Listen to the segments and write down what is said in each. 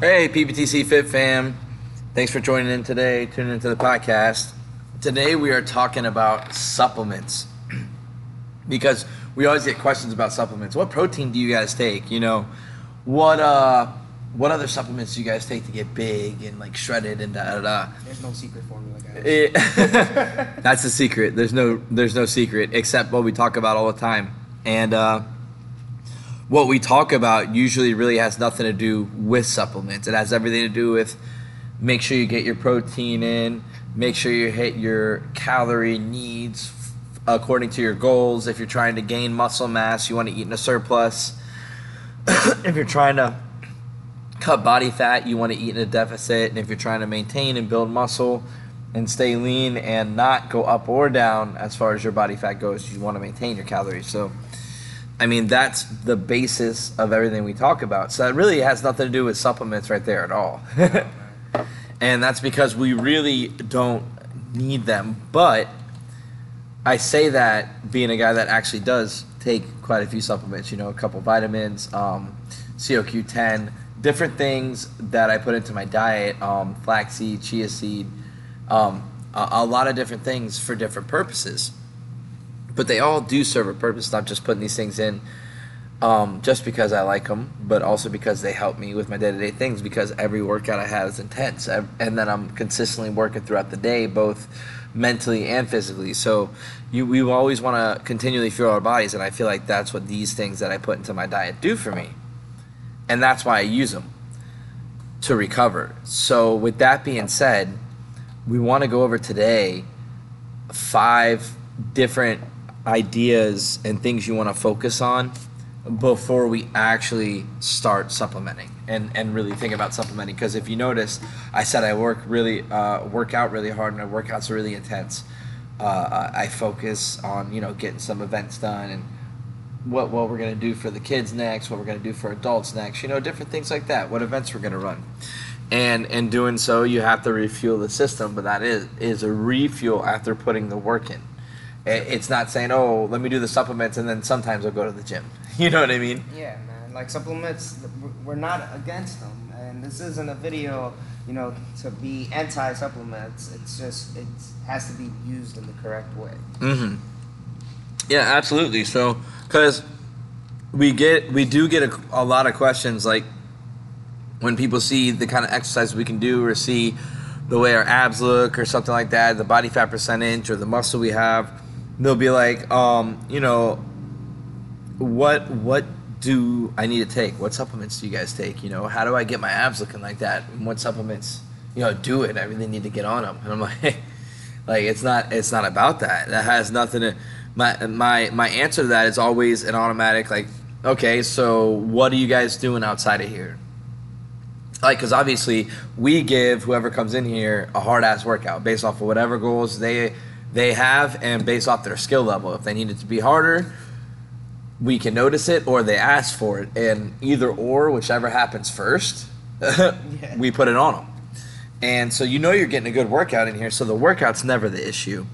Hey, PPTC Fit fam. Thanks for joining in today, tuning into the podcast. Today we are talking about supplements because we always get questions about supplements. What protein do you guys take? You know, what uh what other supplements do you guys take to get big and like shredded and da da da? There's no secret formula, guys. It- that's the secret. There's no there's no secret except what we talk about all the time. And uh, what we talk about usually really has nothing to do with supplements. It has everything to do with make sure you get your protein in, make sure you hit your calorie needs according to your goals. If you're trying to gain muscle mass, you want to eat in a surplus. if you're trying to cut body fat, you want to eat in a deficit. And if you're trying to maintain and build muscle and stay lean and not go up or down as far as your body fat goes, you want to maintain your calories. So, I mean, that's the basis of everything we talk about. So, that really has nothing to do with supplements right there at all. and that's because we really don't need them. But I say that being a guy that actually does take quite a few supplements, you know, a couple vitamins, um, COQ10, different things that I put into my diet, um, flaxseed, chia seed, um, a, a lot of different things for different purposes. But they all do serve a purpose, not just putting these things in um, just because I like them, but also because they help me with my day to day things. Because every workout I have is intense, and then I'm consistently working throughout the day, both mentally and physically. So you, we always want to continually fuel our bodies, and I feel like that's what these things that I put into my diet do for me, and that's why I use them to recover. So with that being said, we want to go over today five different ideas and things you want to focus on before we actually start supplementing and, and really think about supplementing. Because if you notice i said i work really uh, work out really hard and my workouts are really intense. Uh, i focus on you know getting some events done and what, what we're going to do for the kids next what we're going to do for adults next you know different things like that what events we're going to run. And in doing so you have to refuel the system but that is is a refuel after putting the work in it's not saying oh let me do the supplements and then sometimes i'll go to the gym you know what i mean Yeah, man. Like supplements, we're not against them, and this isn't a video, you know, to be anti-supplements. It's just it has to be used in the correct way. Mm-hmm. Yeah, absolutely. So, because we get, we do get a, a lot of questions like when people see the kind of exercise we can do, or see the way our abs look, or something like that, the body fat percentage, or the muscle we have, they'll be like, um, you know, what what do I need to take? What supplements do you guys take? You know, how do I get my abs looking like that? And what supplements, you know, do it? I really need to get on them. And I'm like, hey, like it's not it's not about that. That has nothing to. My my my answer to that is always an automatic like, okay, so what are you guys doing outside of here? Like, because obviously we give whoever comes in here a hard ass workout based off of whatever goals they they have and based off their skill level. If they need it to be harder, we can notice it or they ask for it. And either or whichever happens first we put it on them and so you know you're getting a good workout in here so the workout's never the issue.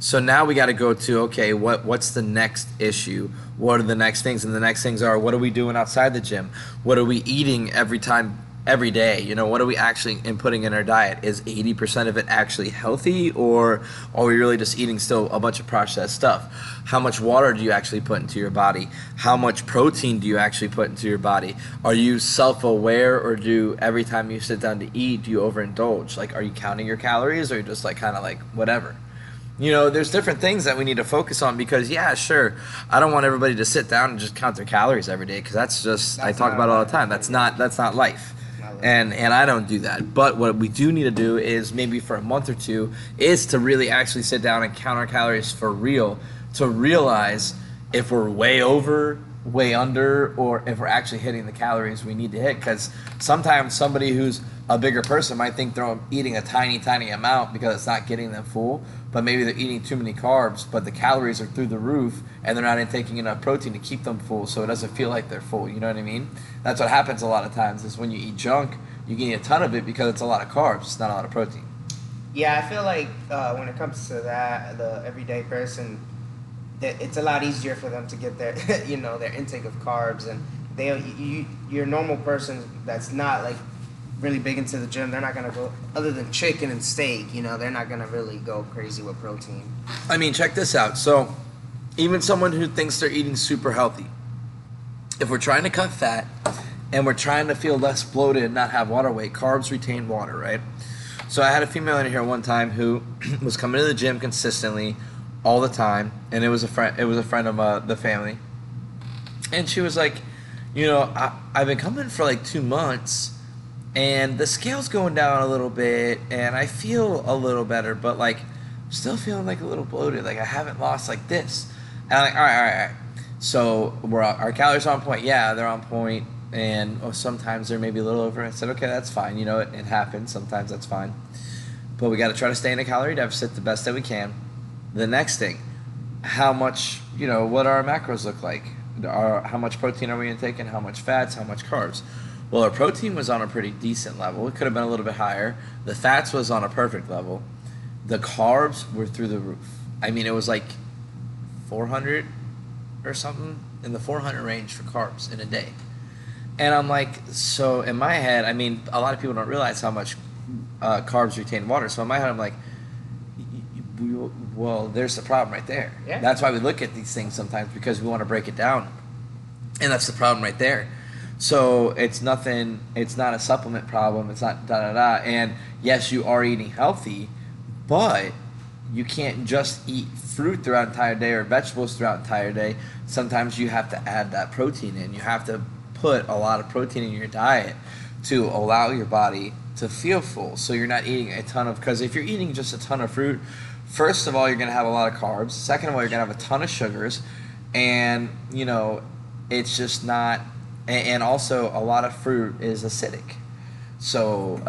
So now we got to go to okay what what's the next issue? What are the next things? And the next things are what are we doing outside the gym? What are we eating every time every day you know what are we actually inputting in our diet? Is 80% of it actually healthy or are we really just eating still a bunch of processed stuff? How much water do you actually put into your body? How much protein do you actually put into your body? Are you self-aware or do every time you sit down to eat do you overindulge? Like are you counting your calories or are you just like kind of like whatever? You know there's different things that we need to focus on because yeah sure i don't want everybody to sit down and just count their calories every day because that's just i talk about it all the time. That's not that's Not life. And and i don't do that. But what we do need to do is maybe for a month or two is to really actually sit down and count our calories for real to realize if we're way over way under or if we're actually hitting the calories we need to hit. Because sometimes somebody who's a bigger person might think they're eating a tiny tiny amount because it's not getting them full but maybe they're eating too many carbs but the calories are through the roof and they're not taking enough protein to keep them full so it doesn't feel like they're full you know what i mean? That's what happens a lot of times is when you eat junk you eat a ton of it because it's a lot of carbs it's not a lot of protein. Yeah, I feel like uh, when it comes to that, the everyday person, that it's a lot easier for them to get their, you know, their intake of carbs, and they, you, your normal person that's not like really big into the gym, they're not gonna go other than chicken and steak. You know, they're not gonna really go crazy with protein. I mean, check this out. So, even someone who thinks they're eating super healthy, if we're trying to cut fat and we're trying to feel less bloated and not have water weight, carbs retain water, right? So, I had a female in here one time who was coming to the gym consistently all the time, and it was a friend. It was a friend of uh, the family, and she was like, you know, I, I've been coming for like two months, and the scale's going down a little bit, and I feel a little better, but like, I'm still feeling like a little bloated. Like I haven't lost like this. And I'm like, all right, all right, all right. So we're our calories on point. Yeah, they're on point, and oh, sometimes they're maybe a little over. I said, okay, that's fine. You know, it, it happens. Sometimes that's fine. But we got to try to stay in a calorie deficit the best that we can. The next thing, how much, you know, what our macros look like. How much protein are we intaking? How much fats? How much carbs? Well, our protein was on a pretty decent level. It could have been a little bit higher. The fats was on a perfect level. The carbs were through the roof. I mean, it was like 400 or something in the 400 range for carbs in a day. And I'm like, so in my head, I mean, a lot of people don't realize how much uh, carbs retain water. So in my head, I'm like, well, there's the problem right there. Yeah. That's why we look at these things sometimes because we want to break it down, and that's the problem right there. So it's nothing. It's not a supplement problem. It's not da da da. And yes, you are eating healthy, but you can't just eat fruit throughout the entire day or vegetables throughout the entire day. Sometimes you have to add that protein in. You have to put a lot of protein in your diet to allow your body to feel full. So you're not eating a ton of because if you're eating just a ton of fruit, first of all you're to have a lot of carbs. Second of all you're to have a ton of sugars and you know it's just not and, and also a lot of fruit is acidic. So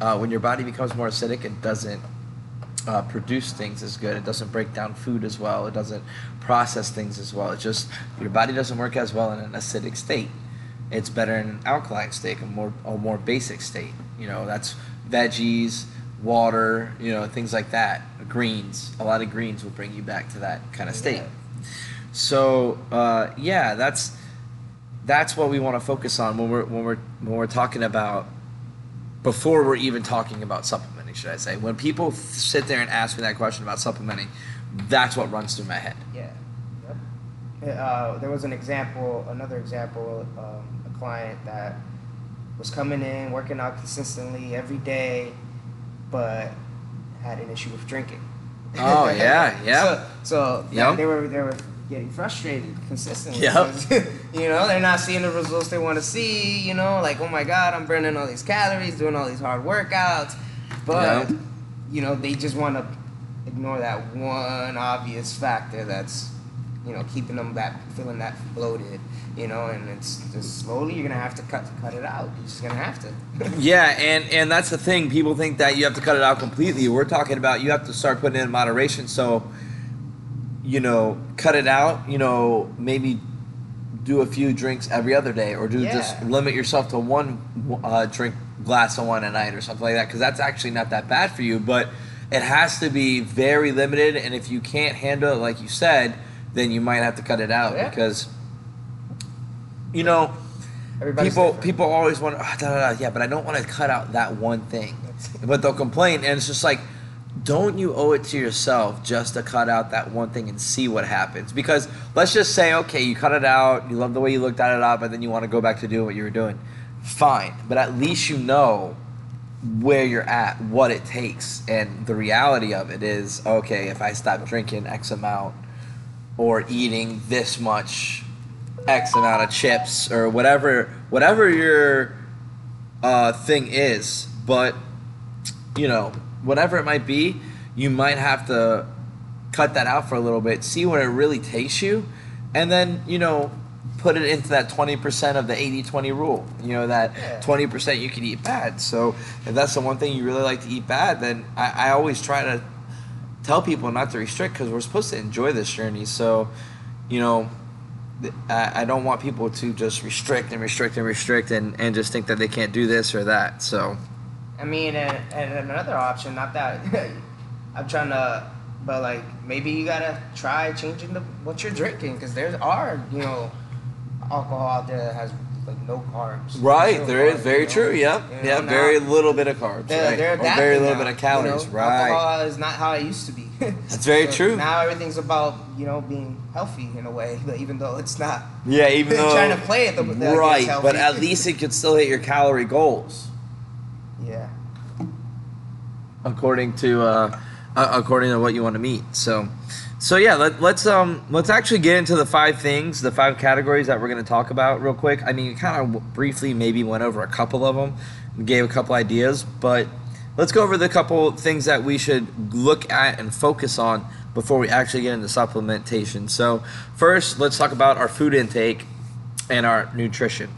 uh, when your body becomes more acidic it doesn't uh, produce things as good. It doesn't break down food as well. It doesn't process things as well. It just your body doesn't work as well in an acidic state. It's better in an alkaline state, a more a more basic state. You know, that's veggies, water, you know, things like that. Greens, a lot of greens will bring you back to that kind of state. So uh, yeah, that's that's what we want to focus on when we're when we're when we're talking about before we're even talking about supplementing, should I say? When people f- sit there and ask me that question about supplementing, that's what runs through my head. Yeah. Yep. Uh, there was an example, another example, um, a client that was coming in, working out consistently every day, but had an issue with drinking. Oh yeah, yeah. So, so Yep. they were they were getting frustrated consistently. Yep. you know, they're not seeing the results they want to see. You know, like oh my god, I'm burning all these calories, doing all these hard workouts, but Yep. you know they just want to ignore that one obvious factor that's you know keeping them that feeling that bloated. You know, and it's just slowly you're gonna have to cut cut it out. You're just gonna have to. Yeah, and and that's the thing. People think that you have to cut it out completely. We're talking about you have to start putting in moderation. So, you know, cut it out. You know, maybe do a few drinks every other day, or do just limit yourself to one uh, drink glass of wine a night, or something like that. Because that's actually not that bad for you, but it has to be very limited. And if you can't handle it, like you said, then you might have to cut it out Yeah. because, you know Everybody's people different. people always want oh, da, da, da, yeah but i don't want to cut out that one thing but they'll complain and it's just like don't you owe it to yourself just to cut out that one thing and see what happens? Because let's just say okay you cut it out you love the way you looked at it up and then you want to go back to doing what you were doing. Fine but at least you know where you're at what it takes. And the reality of it is okay if i stop drinking x amount or eating this much X amount of chips or whatever whatever your uh, thing is, but you know whatever it might be, you might have to cut that out for a little bit, see where it really takes you, and then you know put it into that 20% of the 80-20 rule you know that 20% you can eat bad. So if that's the one thing you really like to eat bad then i, I always try to tell people not to restrict because we're supposed to enjoy this journey. So you know I, I don't want people to just restrict and restrict and restrict and, and just think that they can't do this or that. So I mean, and, and another option, not that I'm trying to, but like maybe you gotta try changing the what you're drinking because there are you know alcohol out there that has like no carbs. Right, Zero there is carbs, very you know? true. Yep, You know, yeah, very little bit of carbs, They're, right? they're very little now, bit of calories, you know? right? Alcohol is not how it used to be. That's very true. Now everything's about you know being healthy in a way, but even though it's not. Yeah, even though trying to play it the- the- right, but at least it could still hit your calorie goals. Yeah. according to uh, uh, according to what you want to meet. So, so yeah, let, let's um let's actually get into the five things, the five categories that we're going to talk about real quick. I mean, kind of briefly maybe went over a couple of them, gave a couple ideas, but let's go over the couple things that we should look at and focus on before we actually get into supplementation. So, first, let's talk about our food intake and our nutrition.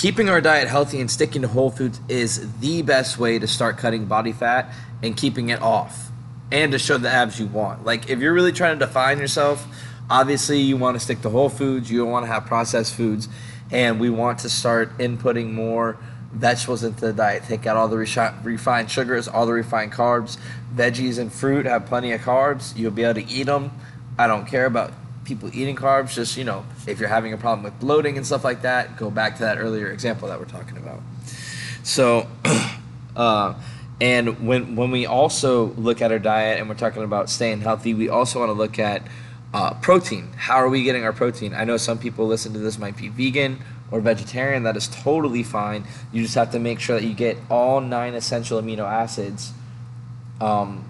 Keeping our diet healthy and sticking to whole foods is the best way to start cutting body fat and keeping it off and to show the abs you want. Like, if you're really trying to define yourself, obviously you want to stick to whole foods, you don't want to have processed foods, and we want to start inputting more vegetables into the diet. Take out all the refined sugars, all the refined carbs. Veggies and fruit have plenty of carbs. You'll be able to eat them. I don't care about people eating carbs. Just, you know, if you're having a problem with bloating and stuff like that, go back to that earlier example that we're talking about. So, uh, and when when we also look at our diet and we're talking about staying healthy, we also want to look at uh, protein. How are we getting our protein? I know some people listen to this might be vegan or vegetarian. That is totally fine. You just have to make sure that you get all nine essential amino acids um,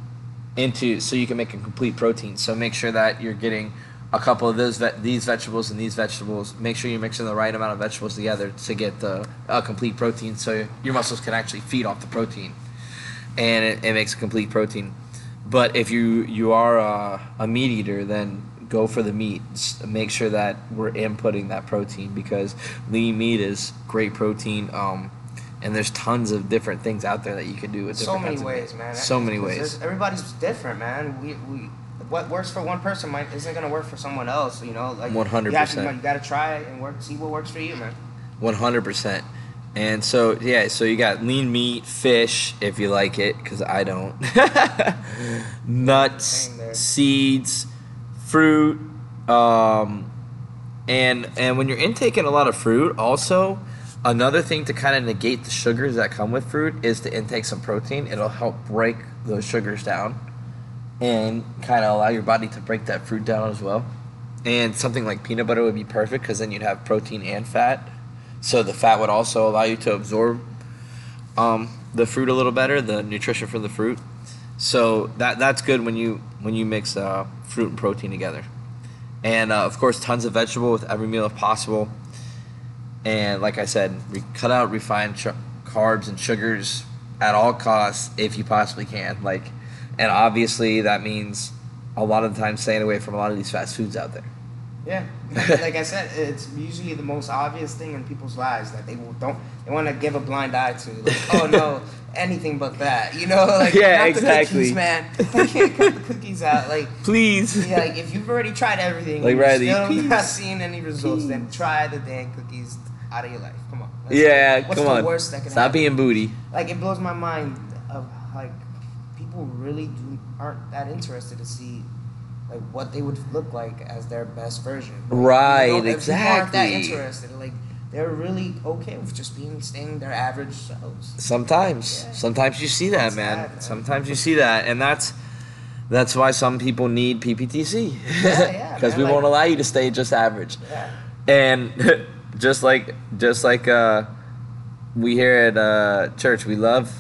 into so you can make a complete protein. So make sure that you're getting a couple of those ve- these vegetables and these vegetables. Make sure you're mixing the right amount of vegetables together to get the a complete protein, so your muscles can actually feed off the protein, and it, it makes a complete protein. But if you you are a, a meat eater, then go for the meat. Make sure that we're inputting that protein because lean meat is great protein. Um, and there's tons of different things out there that you can do with so many ways, man. So many ways. Everybody's different, man. We we what works for one person might isn't gonna work for someone else. You know, like 100%. You, have to, you gotta try and work, see what works for you, man. One hundred percent. And so yeah, so you got lean meat, fish if you like it, because I don't. Nuts, seeds, fruit, um, and and when you're intaking a lot of fruit, also another thing to kind of negate the sugars that come with fruit is to intake some protein. It'll help break those sugars down, and kind of allow your body to break that fruit down as well. And something like peanut butter would be perfect because then you'd have protein and fat. So the fat would also allow you to absorb um, the fruit a little better, the nutrition from the fruit. So that that's good when you when you mix uh, fruit and protein together. And uh, of course, tons of vegetable with every meal if possible. And like I said, re- cut out refined ch- carbs and sugars at all costs if you possibly can. Like, and obviously that means a lot of the time staying away from a lot of these fast foods out there. Yeah, like I said, it's usually the most obvious thing in people's lives that they will don't they want to give a blind eye to. Like, oh no, anything but that. You know, like Yeah, not exactly. The cookies, man. I can't cut the cookies out. Like, Please. yeah, like if you've already tried everything, Like Riley, still please. not seeing any results, then try the dang cookies out of your life. Come on. Let's- Yeah, What's come the on. worst that can Stop happen? being booty. like it blows my mind of like people really do aren't that interested to see like what they would look like as their best version. Like, Right, you know, people aren't that exactly. interested. Like they're really okay with just being staying their average selves. Sometimes, Yeah. sometimes you see that, man. man. Sometimes you see that, and that's that's why some people need PPTC Yeah, yeah, because we like- won't allow you to stay just average. Yeah. And just like just like uh, we here at uh, church, we love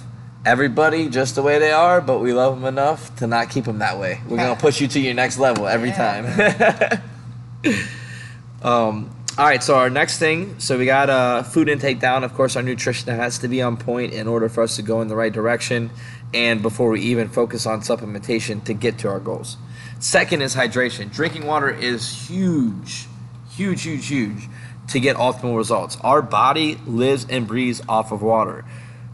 everybody just the way they are, but we love them enough to not keep them that way. We're gonna push you to your next level every Yeah, time. um, all right, so our next thing, so we got uh, food intake down. Of course, our nutrition has to be on point in order for us to go in the right direction, and before we even focus on supplementation to get to our goals. Second is hydration. Drinking water is huge, huge, huge, huge to get optimal results. Our body lives and breathes off of water.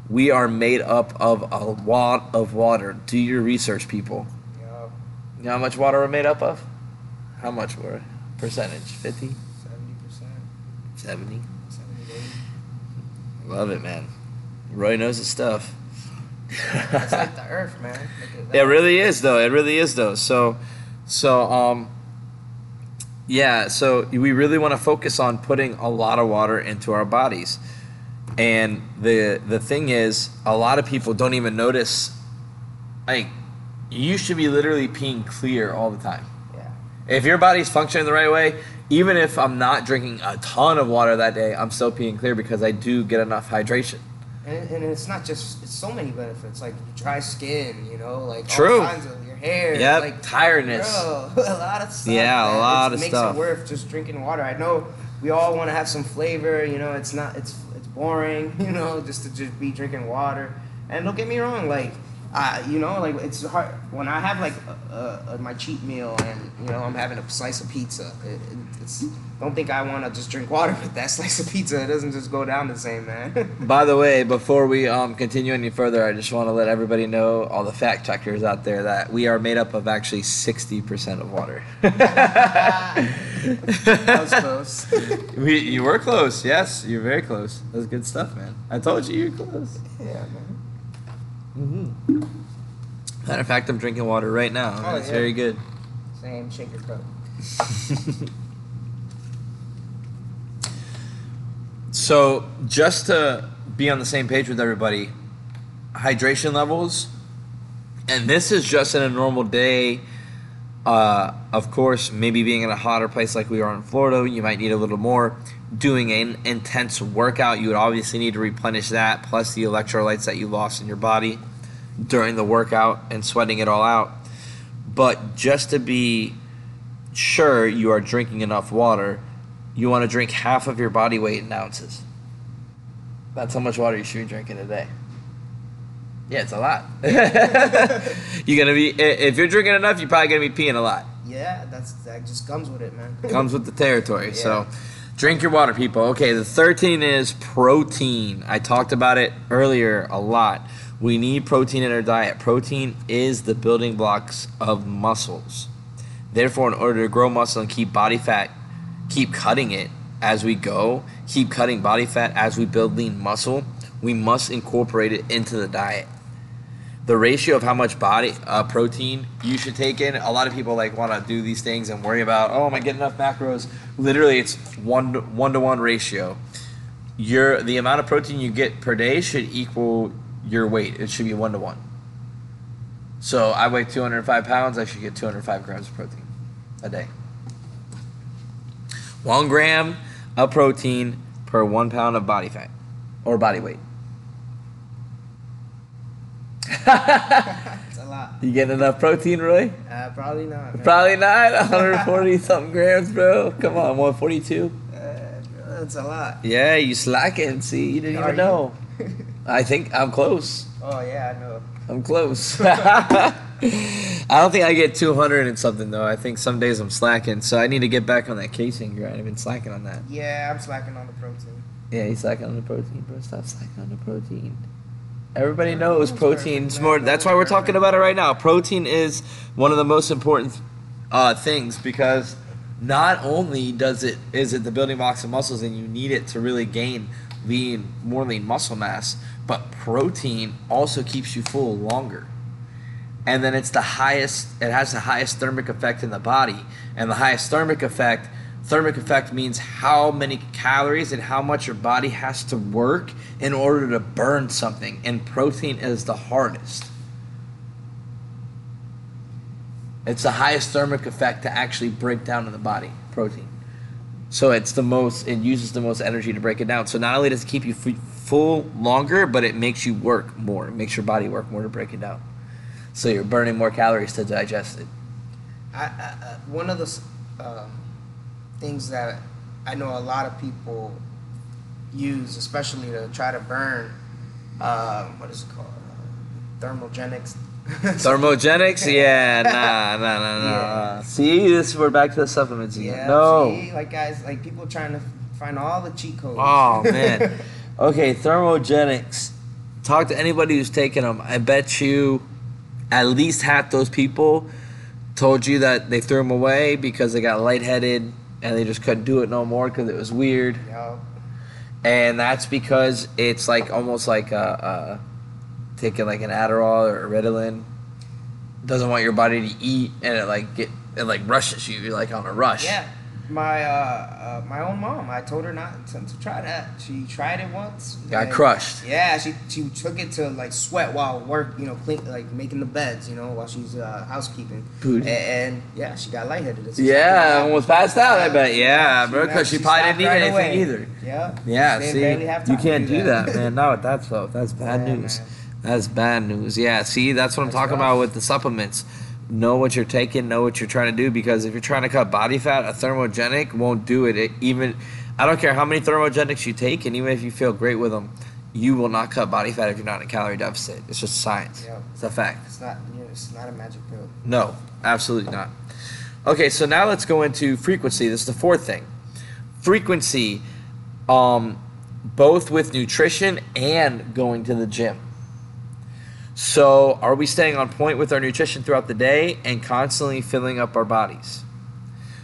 We are made up of a lot of water. Do your research, people. Yeah. You know how much water we're made up of? How much were percentage? 50? Seventy percent. 70? Seventy eight. Love it, man. Roy knows his stuff. It's like the earth, man. Look It really is though. It really is though. So, so um, Yeah, so we really want to focus on putting a lot of water into our bodies. And the the thing is, a lot of people don't even notice like you should be literally peeing clear all the time. Yeah. If your body's functioning the right way, even if I'm not drinking a ton of water that day, I'm still peeing clear because I do get enough hydration. And, and it's not just it's so many benefits like dry skin, you know, like True. all kinds of your hair, Yep, like tiredness. Bro, a lot of stuff. Yeah, a lot It of makes stuff. it worth just drinking water. I know we all want to have some flavor. You know, it's not it's boring. You know, just to just be drinking water. And don't get me wrong, like. Uh, you know, like it's hard when I have like uh, uh, my cheat meal and you know I'm having a slice of pizza. It, it, it's don't think I want to just drink water with that slice of pizza. It doesn't just go down the same, man. By the way, before we um, continue any further, I just want to let everybody know, all the fact checkers out there, that we are made up of actually 60% of water. that was close. we, you were close, yes. You're very close. That's good stuff, man. I told you you're close. Yeah, man. Mm-hmm. Matter of fact, I'm drinking water right now. Oh, it's yeah. very good. Same shaker cup. So, just to be on the same page with everybody, hydration levels, and this is just in a normal day. Uh, of course, maybe being in a hotter place like we are in Florida, you might need a little more. Doing an intense workout, you would obviously need to replenish that, plus the electrolytes that you lost in your body during the workout and sweating it all out. But just to be sure you are drinking enough water, you want to drink half of your body weight in ounces. That's how much water you should be drinking a day. Yeah, it's a lot. you're gonna be if you're drinking enough, you're probably gonna be peeing a lot. Yeah, that's that just comes with it, man. Comes with the territory. So, drink your water, people. Okay, the 13 is protein. I talked about it earlier a lot. We need protein in our diet. Protein is the building blocks of muscles. Therefore, in order to grow muscle and keep body fat, keep cutting it as we go, keep cutting body fat as we build lean muscle, we must incorporate it into the diet. The ratio of how much body uh, protein you should take in. A lot of people like want to do these things and worry about, oh, am I getting enough macros? Literally, it's one to, one to one ratio. Your the amount of protein you get per day should equal your weight. It should be one to one. So I weigh 205 pounds. I should get 205 grams of protein a day. One gram of protein per one pound of body fat or body weight. It's a lot. You getting enough protein, Roy? Uh, probably not. Man. Probably not. 140 something grams, bro. Come on, 142. Uh, that's a lot. Yeah, you slacking. See, you didn't Are even you? know. I think I'm close. Oh yeah, I know. I'm close. I don't think I get 200 and something though. I think some days I'm slacking, so I need to get back on that casein grind. I've been slacking on that. Yeah, I'm slacking on the protein. Yeah, he's slacking on the protein, bro. Stop slacking on the protein. Everybody knows protein's more. That's why we're talking about it right now. Protein is one of the most important uh, things because not only does it is it the building blocks of muscles and you need it to really gain lean more lean muscle mass, but protein also keeps you full longer. And then it's the highest. It has the highest thermic effect in the body, and the highest thermic effect. Thermic effect means how many calories and how much your body has to work in order to burn something, and protein is the hardest. It's the highest thermic effect to actually break down in the body, protein. So it's the most, it uses the most energy to break it down. So not only does it keep you full longer, but it makes you work more. It makes your body work more to break it down. So you're burning more calories to digest it. I, I, I one of the um, things that I know a lot of people use, especially to try to burn, um, what is it called? Uh, thermogenics. Thermogenics? Yeah, nah, nah, nah, nah. Yeah. See, this we're back to the supplements again. Yeah. no. See, like guys, like people trying to find all the cheat codes. Oh man. Okay, thermogenics. Talk to anybody who's taken them. I bet you at least half those people told you that they threw them away because they got lightheaded and they just couldn't do it no more because it was weird. Yo, And that's because it's like almost like uh, uh, taking like an Adderall or a Ritalin. Doesn't want your body to eat and it like get it like rushes you. You're like on a rush. yeah. My uh, uh, my own mom. I told her not to, to try that. She tried it once. Got crushed. Yeah, she she took it to like sweat while work, you know, clean like making the beds, you know, while she's uh, housekeeping. And, and yeah, she got lightheaded. It's Yeah, almost passed out. I bet. Yeah, bro, because she, probably didn't eat right anything away. either. Yeah. Yeah, see, you can't do that, man. Not with that stuff. That's bad Yeah, news. man. That's bad news. Yeah, see, that's what I'm That's talking rough. about with the supplements. Know what you're taking, know what you're trying to do, because if you're trying to cut body fat, a thermogenic won't do it. it even, I don't care how many thermogenics you take, and even if you feel great with them, you will not cut body fat if you're not in a calorie deficit. It's just science. Yeah. It's a fact. It's not. You know, it's not a magic pill. No, absolutely not. Okay, so now let's go into frequency. This is the fourth thing. Frequency, um, both with nutrition and going to the gym. So, are we staying on point with our nutrition throughout the day and constantly filling up our bodies?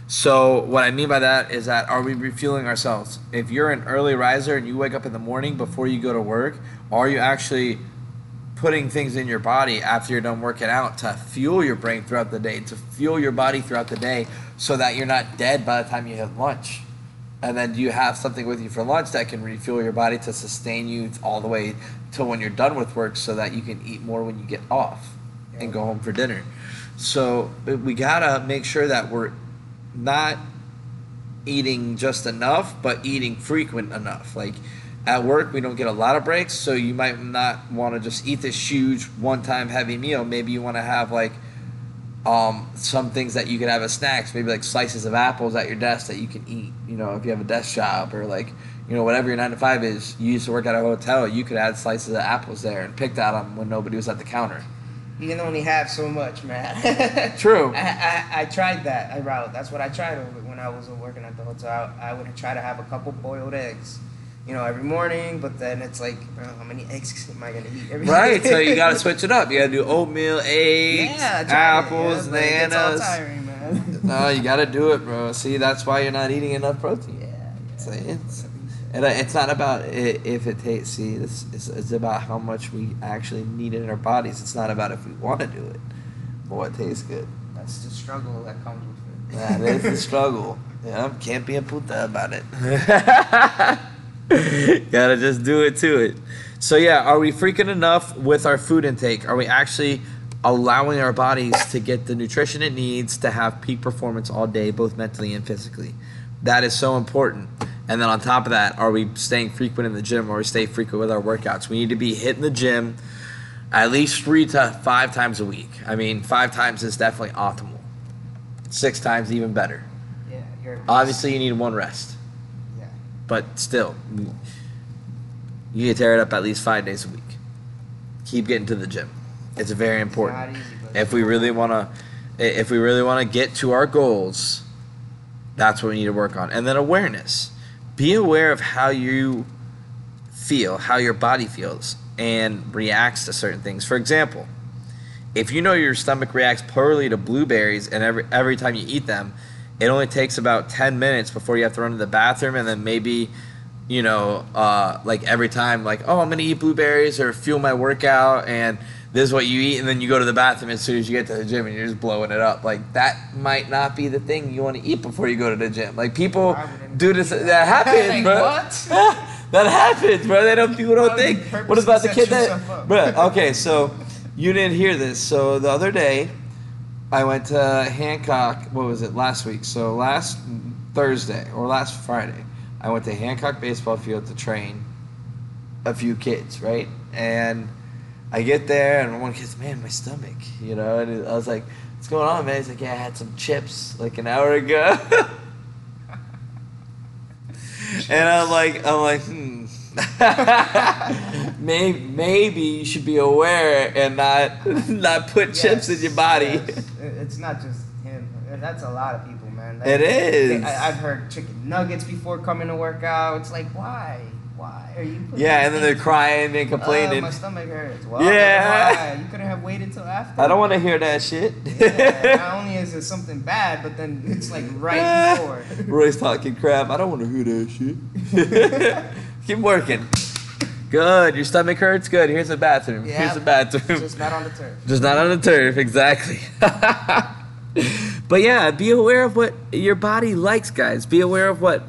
So, what I mean by that is that are we refueling ourselves? If you're an early riser and you wake up in the morning before you go to work, are you actually putting things in your body after you're done working out to fuel your brain throughout the day, to fuel your body throughout the day so that you're not dead by the time you hit lunch? And then you have something with you for lunch that can refuel your body to sustain you all the way till when you're done with work so that you can eat more when you get off and go home for dinner? So uh, we gotta make sure that we're not eating just enough, but eating frequent enough. Like at work, we don't get a lot of breaks, so you might not want to just eat this huge one-time heavy meal. Maybe you want to have like um, some things that you could have as snacks, maybe like slices of apples at your desk that you can eat. You know, if you have a desk job or like you know whatever your nine to five is. You used to work at a hotel, you could add slices of apples there and picked at them when nobody was at the counter. You can only have so much, man. True. I, I, I tried that I route. That's what I tried when I was working at the hotel. I, I would try to have a couple boiled eggs, you know, every morning. But then it's like, bro, how many eggs am I gonna eat every Right, so you gotta switch it up. You gotta do oatmeal, eggs, yeah, I it, apples, yeah, it all bananas. tiring. No, you gotta do it, bro. See, that's why you're not eating enough protein. yeah, yeah. It's, and uh, it's not about i- if it tastes. See, it's, it's, it's about how much we actually need it in our bodies. It's not about if we want to do it, but what tastes good. That's the struggle that comes with it. That is the struggle. Yeah, can't be a puta about it. Gotta just do it to it. So yeah, are we freaking enough with our food intake? Are we actually allowing our bodies to get the nutrition it needs to have peak performance all day, both mentally and physically? That is so important. And then on top of that, are we staying frequent in the gym or we stay frequent with our workouts? We need to be hitting the gym at least three to five times a week. I mean, five times is definitely optimal. Six times even better. Yeah, you're Obviously, you need one rest. But still, you can tear it up at least five days a week. Keep getting to the gym. It's very important. Not easy, If we really want to, if we really want to get to our goals, that's what we need to work on. And then awareness. Be aware of how you feel, how your body feels, and reacts to certain things. For example, if you know your stomach reacts poorly to blueberries and every every time you eat them, it only takes about 10 minutes before you have to run to the bathroom and then maybe you know uh, like every time like oh i'm gonna eat blueberries or fuel my workout and this is what you eat and then you go to the bathroom as soon as you get to the gym and you're just blowing it up. Like that might not be the thing you want to eat before you go to the gym. Like people do this that happens bro. what? that happens bro. They don't people don't think. what about the kid that bro okay so you didn't hear this. So the other day I went to Hancock. What was it last week? So last Thursday or last Friday, I went to Hancock baseball field to train a few kids, right? And I get there, and one kid's, man, my stomach, you know. And I was like, "What's going on, man?" He's like, "Yeah, I had some chips like an hour ago." and I'm like, I'm like, hmm. maybe, maybe you should be aware and not not put chips in your body. yes. It's not just him. That's a lot of people, man. It is. I, I've heard chicken nuggets before coming to work out. It's like, why? Why are you? putting Yeah, and then they're crying and Oh, complaining. my stomach hurts. Well, Yeah. Why? You couldn't have waited till after. I don't want to hear that shit. Yeah, not only is it something bad, but then it's like right before. Roy's talking crap. I don't want to hear that shit. Keep working. Good. Your stomach hurts. Good. Here's the bathroom. Yeah. Here's the bathroom. Just not on the turf. Just not on the turf. Exactly. but yeah, be aware of what your body likes, guys. Be aware of what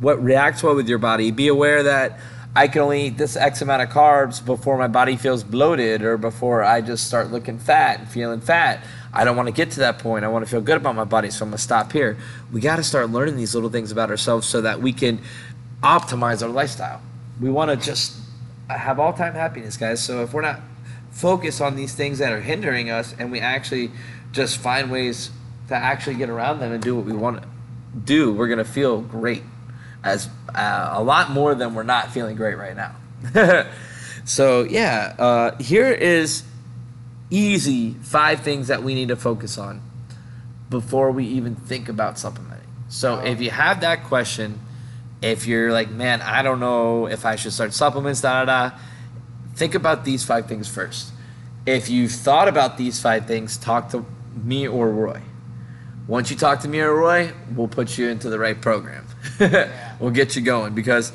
what reacts well with your body. Be aware that I can only eat this X amount of carbs before my body feels bloated or before I just start looking fat and feeling fat. I don't want to get to that point. I want to feel good about my body, so I'm gonna stop here. We got to start learning these little things about ourselves so that we can optimize our lifestyle. We want to just have all time happiness, guys. So if we're not focused on these things that are hindering us and we actually just find ways to actually get around them and do what we want to do, we're gonna feel great, as uh, a lot more than we're not feeling great right now. so yeah, uh, here is easy five things that we need to focus on before we even think about supplementing. So if you have that question, if you're like, man, I don't know if I should start supplements, da da da, think about these five things first. If you've thought about these five things, talk to me or Roy. Once you talk to me or Roy, we'll put you into the right program. we'll get you going because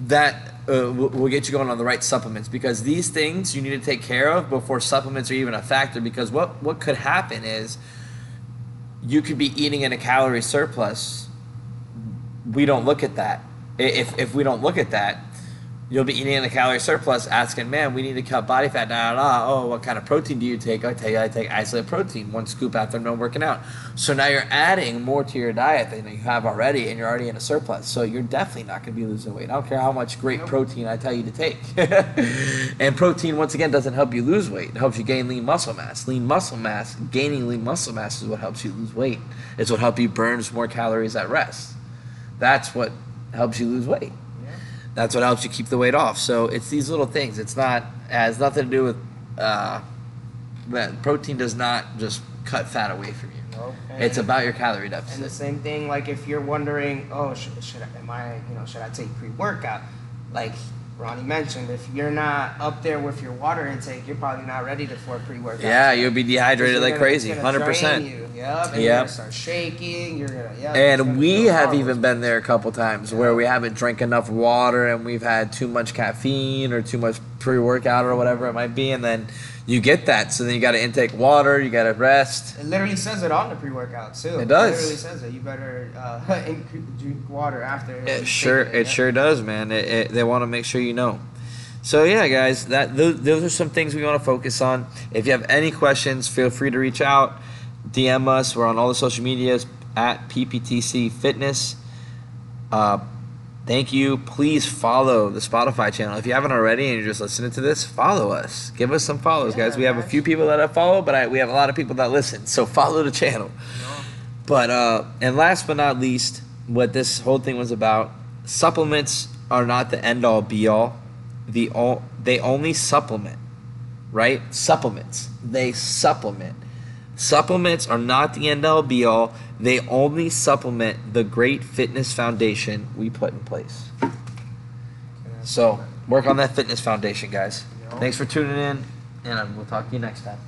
that uh, we'll, we'll get you going on the right supplements because these things you need to take care of before supplements are even a factor. Because what what could happen is you could be eating in a calorie surplus. We don't look at that. If if we don't look at that, you'll be eating in a calorie surplus, asking, "Man, we need to cut body fat." Da da da. Oh, what kind of protein do you take? I tell you, I take isolate protein, one scoop after no working out. So now you're adding more to your diet than you have already, and you're already in a surplus. So you're definitely not going to be losing weight. I don't care how much great Nope. protein I tell you to take. and protein, once again, doesn't help you lose weight. It helps you gain lean muscle mass. Lean muscle mass, gaining lean muscle mass is what helps you lose weight. It's what helps you burn more calories at rest. That's what helps you lose weight Yeah. that's what helps you keep the weight off. So it's these little things. It's not it has nothing to do with uh, protein does not just cut fat away from you. Nope. It's about your calorie deficit. And the same thing, like if you're wondering, oh, should, should I, am I, you know, should I take pre-workout? Like Ronnie mentioned, if you're not up there with your water intake, you're probably not ready to for a pre-workout. Yeah, you'll be dehydrated like gonna- crazy, hundred percent. Yep. And Yep. You're gonna start shaking. You're gonna. Gonna And we have even been there a couple times where we haven't drank enough water and we've had too much caffeine or too much pre-workout or whatever it might be, and then you get that. So then you got to intake water, you got to rest. It literally says it on the pre-workout too. It does. It literally says it. You better uh, drink water after. It sure, take it yeah. sure does, man. It, it, they want to make sure you know. So yeah, guys, that those, those are some things we want to focus on. If you have any questions, feel free to reach out, DM us. We're on all the social medias at PPTC Fitness. Uh, thank you. Please follow the Spotify channel if you haven't already, and you're just listening to this. Follow us. Give us some follows, guys. We have a few people that I follow, but I, we have a lot of people that listen. So follow the channel. But uh, and last but not least, what this whole thing was about: supplements are not the end all be all. The all they only supplement, right? Supplements. They supplement. Supplements are not the end all be all. They only supplement the great fitness foundation we put in place. So work on that fitness foundation, guys. Thanks for tuning in, and we'll talk to you next time.